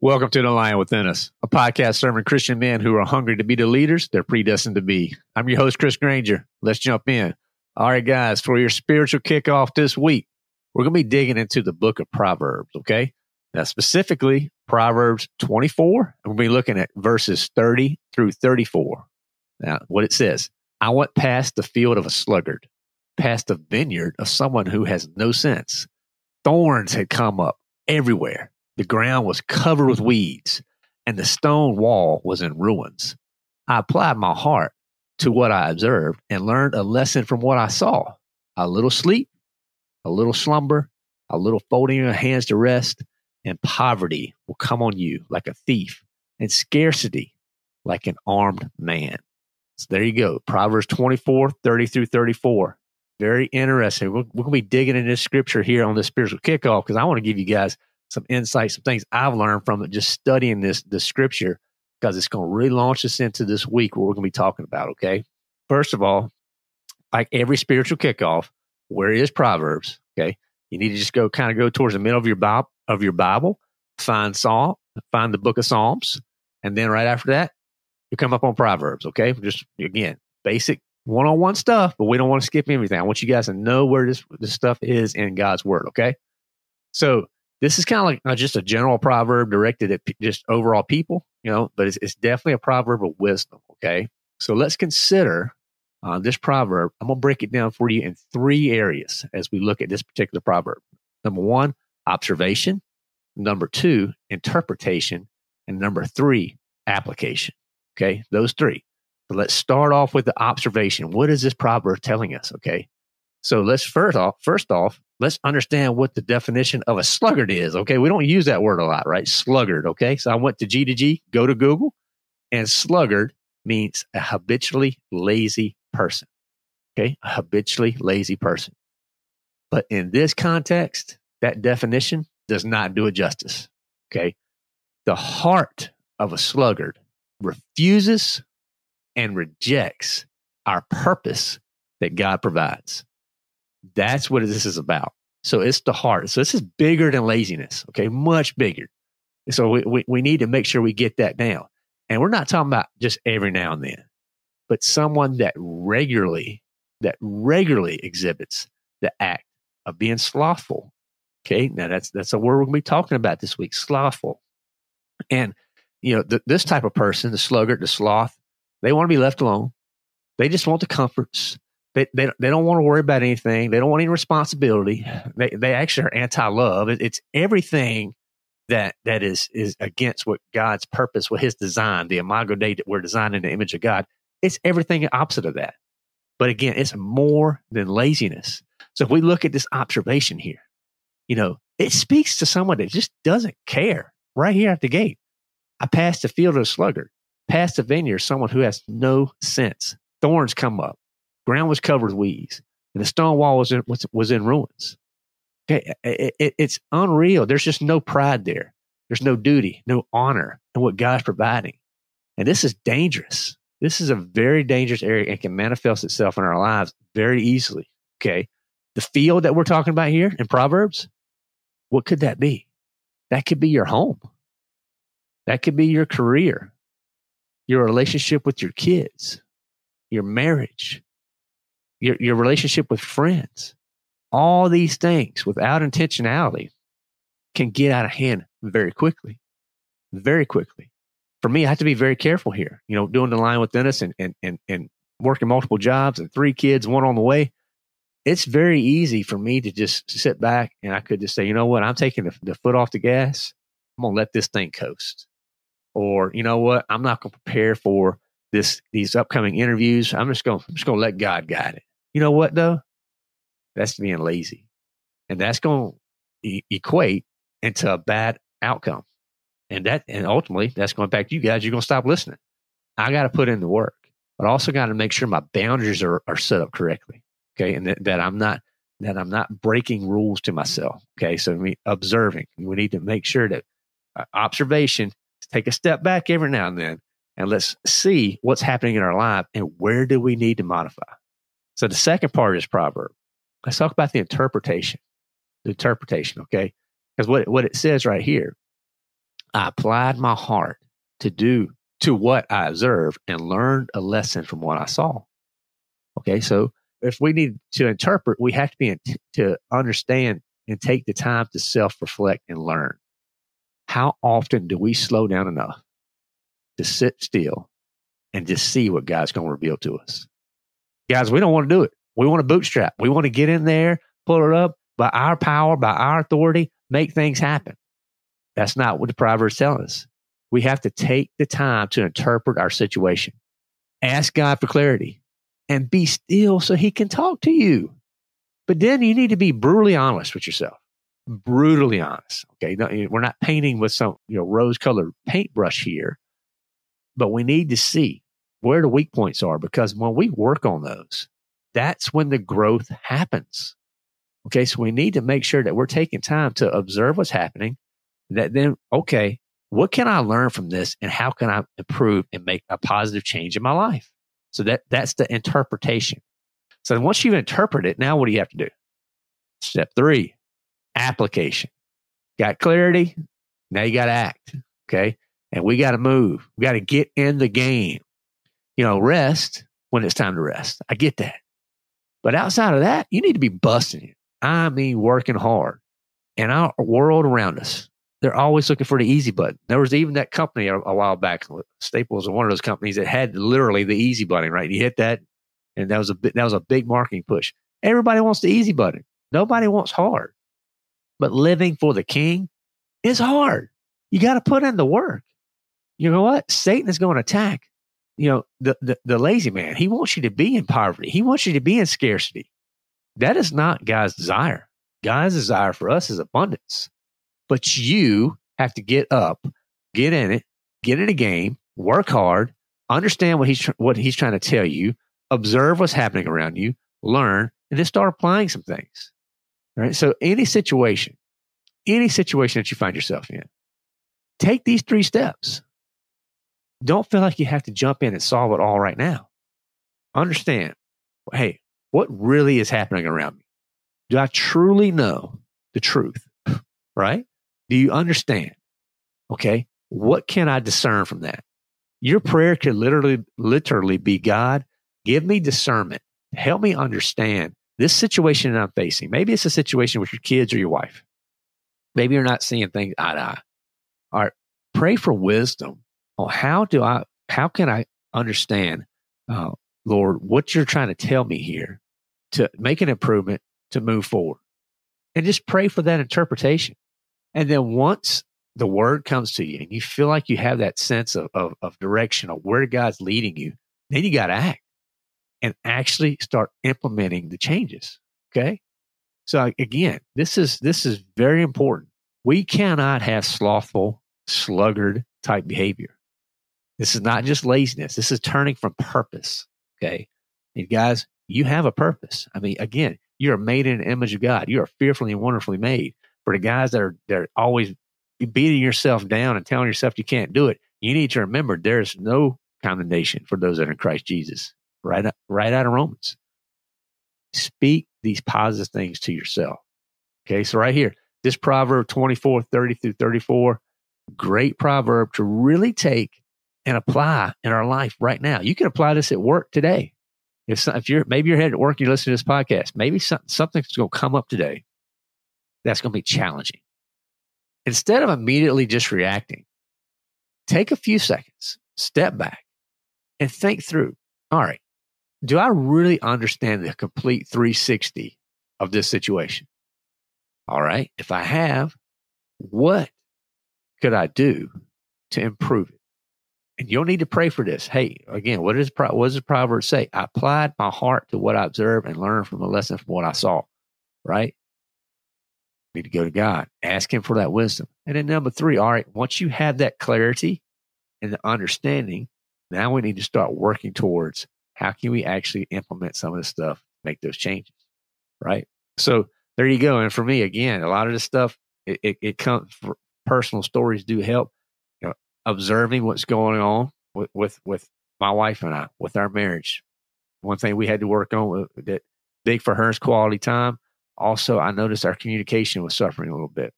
Welcome to The Lion Within Us, a podcast serving Christian men who are hungry to be the leaders they're predestined to be. I'm your host, Chris Granger. Let's jump in. All right, guys, for your spiritual kickoff this week, we're going to be digging into the book of Proverbs, okay? Now, specifically, Proverbs 24, and we'll be looking at verses 30 through 34. Now, what it says I went past the field of a sluggard, past the vineyard of someone who has no sense. Thorns had come up everywhere the ground was covered with mm-hmm. weeds, and the stone wall was in ruins. I applied my heart to what I observed and learned a lesson from what I saw. A little sleep, a little slumber, a little folding your hands to rest, and poverty will come on you like a thief, and scarcity like an armed man. So there you go. Proverbs 24, 30 through 34. Very interesting. We're, we're going to be digging into this scripture here on the spiritual kickoff because I want to give you guys some insights, some things I've learned from it just studying this the scripture because it's going to really launch us into this week where we're going to be talking about. Okay, first of all, like every spiritual kickoff, where is Proverbs? Okay, you need to just go kind of go towards the middle of your Bible of your Bible, find Psalm, find the book of Psalms, and then right after that, you come up on Proverbs. Okay, just again basic one on one stuff, but we don't want to skip anything. I want you guys to know where this this stuff is in God's Word. Okay, so this is kind of like just a general proverb directed at just overall people, you know, but it's, it's, definitely a proverb of wisdom. Okay. So let's consider uh, this proverb. I'm going to break it down for you in three areas as we look at this particular proverb. Number one, observation. Number two, interpretation. And number three, application. Okay. Those three. So let's start off with the observation. What is this proverb telling us? Okay. So let's first off, first off, let's understand what the definition of a sluggard is. Okay. We don't use that word a lot, right? Sluggard. Okay. So I went to G to G, go to Google, and sluggard means a habitually lazy person. Okay. A habitually lazy person. But in this context, that definition does not do it justice. Okay. The heart of a sluggard refuses and rejects our purpose that God provides. That's what this is about. So it's the heart. So this is bigger than laziness, okay? Much bigger. So we, we, we need to make sure we get that down. And we're not talking about just every now and then, but someone that regularly, that regularly exhibits the act of being slothful. Okay. Now that's, that's a word we're going to be talking about this week, slothful. And, you know, th- this type of person, the sluggard, the sloth, they want to be left alone. They just want the comforts. They, they, they don't want to worry about anything. They don't want any responsibility. They, they actually are anti love. It, it's everything that that is is against what God's purpose, what His design, the Imago Dei that we're designed in the image of God. It's everything opposite of that. But again, it's more than laziness. So if we look at this observation here, you know, it speaks to someone that just doesn't care right here at the gate. I passed the field of a sluggard, past the vineyard, someone who has no sense. Thorns come up ground was covered with weeds, and the stone wall was in, was, was in ruins. Okay, it, it, it's unreal. There's just no pride there. There's no duty, no honor in what God's providing. And this is dangerous. This is a very dangerous area and can manifest itself in our lives very easily. Okay. The field that we're talking about here in Proverbs, what could that be? That could be your home. That could be your career, your relationship with your kids, your marriage, your, your relationship with friends. All these things without intentionality can get out of hand very quickly, very quickly. For me, I have to be very careful here, you know, doing the Lion Within Us and, and, and, and working multiple jobs and three kids, one on the way. It's very easy for me to just sit back and I could just say, you know what, I'm taking the, the foot off the gas. I'm going to let this thing coast. Or, you know what, I'm not going to prepare for this, these upcoming interviews. I'm just going, I'm just going to let God guide it. You know what though? That's being lazy. And that's going to e- equate into a bad outcome. And that, and ultimately, that's going back to you guys. You're going to stop listening. I got to put in the work, but I also got to make sure my boundaries are, are set up correctly. Okay. And that, that I'm not, that I'm not breaking rules to myself. Okay. So me observing, we need to make sure that uh, observation, take a step back every now and then, and let's see what's happening in our life and where do we need to modify. So the second part is proverb. Let's talk about the interpretation. The interpretation, okay? Because what, what it says right here, I applied my heart to do to what I observed and learned a lesson from what I saw. Okay, so if we need to interpret, we have to be in, to understand and take the time to self reflect and learn. How often do we slow down enough to sit still and just see what God's going to reveal to us? Guys, we don't want to do it. We want to bootstrap. We want to get in there, pull it up by our power, by our authority, make things happen. That's not what the Proverbs tell us. We have to take the time to interpret our situation. Ask God for clarity and be still so he can talk to you. But then you need to be brutally honest with yourself. Brutally honest. Okay. No, we're not painting with some, you know, rose colored paintbrush here, but we need to see where the weak points are because when we work on those, that's when the growth happens. Okay. So we need to make sure that we're taking time to observe what's happening. That then, okay, what can I learn from this and how can I improve and make a positive change in my life? So that, that's the interpretation. So once you interpret it, now what do you have to do? Step three, application. Got clarity. Now you got to act. Okay. And we got to move. We got to get in the game you know, rest when it's time to rest. I get that. But outside of that, you need to be busting it. I mean, working hard. And our world around us, they're always looking for the easy button. There was even that company a, a while back, Staples was one of those companies that had literally the easy button, right? You hit that, and that was a that was a big marketing push. Everybody wants the easy button. Nobody wants hard. But living for the king is hard. You got to put in the work. You know what? Satan is going to attack you know, the, the, the lazy man, he wants you to be in poverty. He wants you to be in scarcity. That is not God's desire. God's desire for us is abundance. But you have to get up, get in it, get in a game, work hard, understand what he's, tr- what he's trying to tell you, observe what's happening around you, learn, and then start applying some things. Right. So any situation, any situation that you find yourself in, take these three steps. Don't feel like you have to jump in and solve it all right now. Understand, hey, what really is happening around me? Do I truly know the truth? Right? Do you understand? Okay. What can I discern from that? Your prayer could literally, literally be God, give me discernment. Help me understand this situation that I'm facing. Maybe it's a situation with your kids or your wife. Maybe you're not seeing things eye to eye. All right. Pray for wisdom oh, how do I, how can I understand, uh, Lord, what you're trying to tell me here to make an improvement to move forward? And just pray for that interpretation. And then once the word comes to you and you feel like you have that sense of, of, of direction of where God's leading you, then you got to act and actually start implementing the changes. Okay. So again, this is, this is very important. We cannot have slothful, sluggard type behavior. This is not just laziness. This is turning from purpose. Okay. And guys, you have a purpose. I mean, again, you're made in the image of God. You are fearfully and wonderfully made. For the guys that are they're always beating yourself down and telling yourself you can't do it, you need to remember there's no condemnation for those that are in Christ Jesus. Right, right out of Romans. Speak these positive things to yourself. Okay, so right here, this proverb 24, 30 through 34, great proverb to really take and apply in our life right now. You can apply this at work today. If, if you're maybe you're headed to work, you're listening to this podcast, maybe some, something's going to come up today that's going to be challenging. instead of immediately just reacting, take a few seconds, step back, and think through all right, do I really understand the complete 360 of this situation? All right, if I have, what could I do to improve it? And you'll need to pray for this. Hey, again, what does what does the proverb say? I applied my heart to what I observed and learned from a lesson from what I saw. Right? You need to go to God, ask Him for that wisdom. And then number three, all right, once you have that clarity and the understanding, now we need to start working towards how can we actually implement some of this stuff, make those changes. Right? So there you go. And for me, again, a lot of this stuff, it, it, it comes personal stories do help. Observing what's going on with, with, with my wife and I, with our marriage. One thing we had to work on that big for her is quality time. Also, I noticed our communication was suffering a little bit.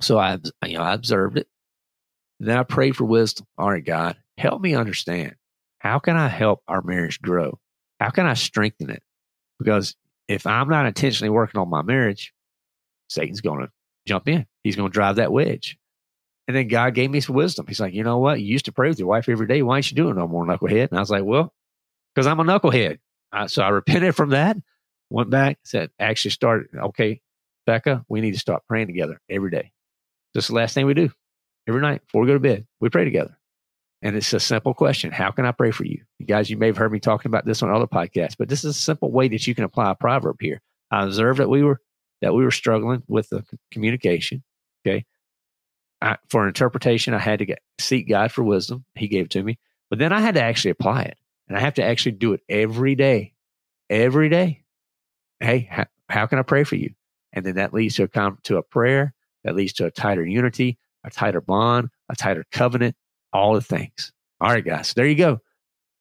So I, you know, I observed it. Then I prayed for wisdom. All right, God, help me understand. How can I help our marriage grow? How can I strengthen it? Because if I'm not intentionally working on my marriage, Satan's going to jump in. He's going to drive that wedge. And then God gave me some wisdom. He's like, you know what? You used to pray with your wife every day. Why ain't you doing no more, knucklehead? And I was like, well, because I'm a knucklehead. So I repented from that, went back, said, actually started, okay, Becca, we need to start praying together every day. This is the last thing we do. Every night before we go to bed, we pray together. And it's a simple question. How can I pray for you? You guys, you may have heard me talking about this on other podcasts, but this is a simple way that you can apply a proverb here. I observed that we were that we were struggling with the communication. Okay. I, for interpretation, I had to get, seek God for wisdom. He gave it to me, but then I had to actually apply it and I have to actually do it every day, every day. Hey, how, how can I pray for you? And then that leads to a, to a prayer that leads to a tighter unity, a tighter bond, a tighter covenant, all the things. All right, guys, there you go.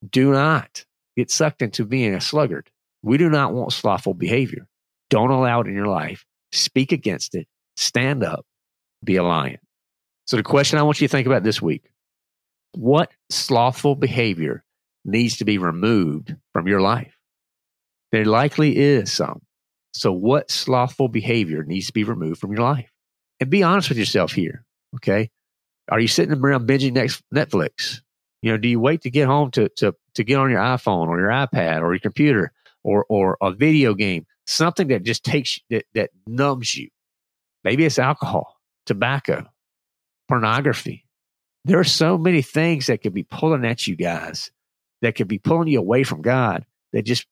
Do not get sucked into being a sluggard. We do not want slothful behavior. Don't allow it in your life. Speak against it. Stand up. Be a lion. So, the question I want you to think about this week what slothful behavior needs to be removed from your life? There likely is some. So, what slothful behavior needs to be removed from your life? And be honest with yourself here. Okay. Are you sitting around binging Netflix? You know, do you wait to get home to, to, to get on your iPhone or your iPad or your computer or, or a video game? Something that just takes, that, that numbs you. Maybe it's alcohol, tobacco, pornography. There are so many things that could be pulling at you guys that could be pulling you away from God that just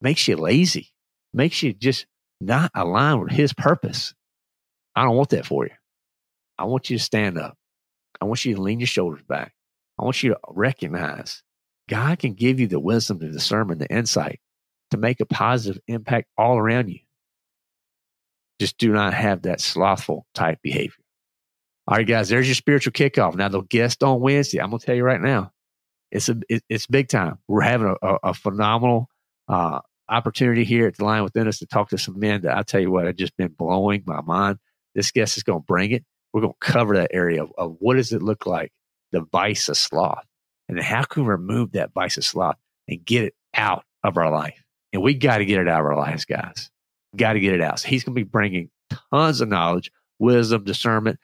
makes you lazy, makes you just not align with His purpose. I don't want that for you. I want you to stand up. I want you to lean your shoulders back. I want you to recognize God can give you the wisdom, the discernment, the insight to make a positive impact all around you. Just do not have that slothful type behavior. All right, guys, there's your spiritual kickoff. Now, the guest on Wednesday, I'm going to tell you right now, it's a it, it's big time. We're having a, a, phenomenal uh, opportunity here at the Lion Within Us to talk to some men that I tell you what, have just been blowing my mind. This guest is going to bring it. We're going to cover that area of, of what does it look like, the vice of sloth, and how can we remove that vice of sloth and get it out of our life. And we got to get it out of our lives, guys. Got to get it out. So he's going to be bringing tons of knowledge, wisdom, discernment,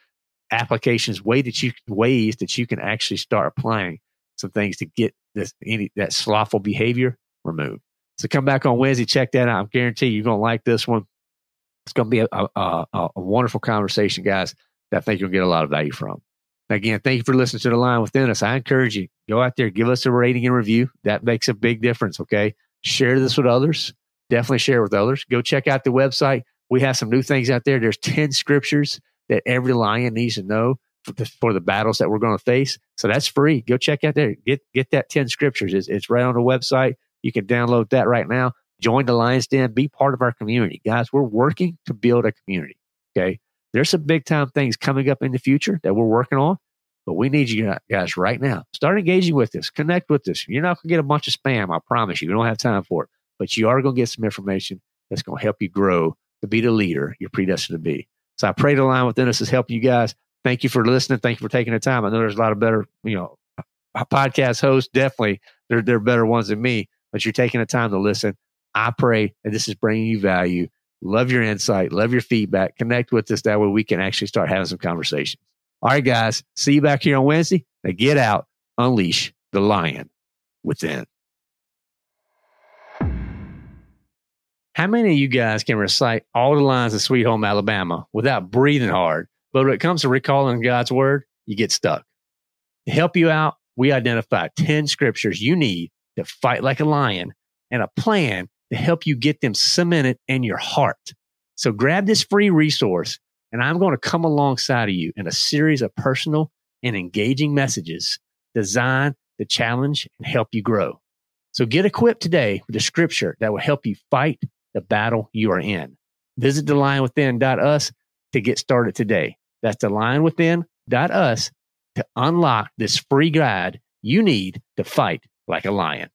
applications, way that you ways that you can actually start applying some things to get this any that slothful behavior removed. So come back on Wednesday, check that out. I guarantee you're going to like this one. It's going to be a, a, a, a wonderful conversation, guys that I think you'll get a lot of value from. Again, thank you for listening to the Lion Within Us. I encourage you, go out there, give us a rating and review. That makes a big difference. Okay. Share this with others. Definitely share with others. Go check out the website. We have some new things out there. There's 10 scriptures that every lion needs to know for the, for the battles that we're going to face. So that's free. Go check out there. Get, get that 10 scriptures. It's, it's right on the website. You can download that right now. Join the Lions Den. Be part of our community. Guys, we're working to build a community. Okay. There's some big time things coming up in the future that we're working on, but we need you guys right now. Start engaging with us, connect with us. You're not going to get a bunch of spam, I promise you. We don't have time for it, but you are going to get some information that's going to help you grow to be the leader you're predestined to be. So I pray the Lion Within Us is helping you guys. Thank you for listening. Thank you for taking the time. I know there's a lot of better, you know, uh, podcast hosts. Definitely, they're, they're better ones than me, but you're taking the time to listen. I pray that this is bringing you value Love your insight. Love your feedback. Connect with us. That way we can actually start having some conversations. All right, guys. See you back here on Wednesday. Now get out, unleash the lion within. How many of you guys can recite all the lines of Sweet Home Alabama without breathing hard? But when it comes to recalling God's word, you get stuck. To help you out, we identify 10 scriptures you need to fight like a lion and a plan to help you get them cemented in your heart. So grab this free resource and I'm going to come alongside of you in a series of personal and engaging messages designed to challenge and help you grow. So get equipped today with a scripture that will help you fight the battle you are in. Visit thelionwithin.us to get started today. That's thelionwithin.us to unlock this free guide you need to fight like a lion.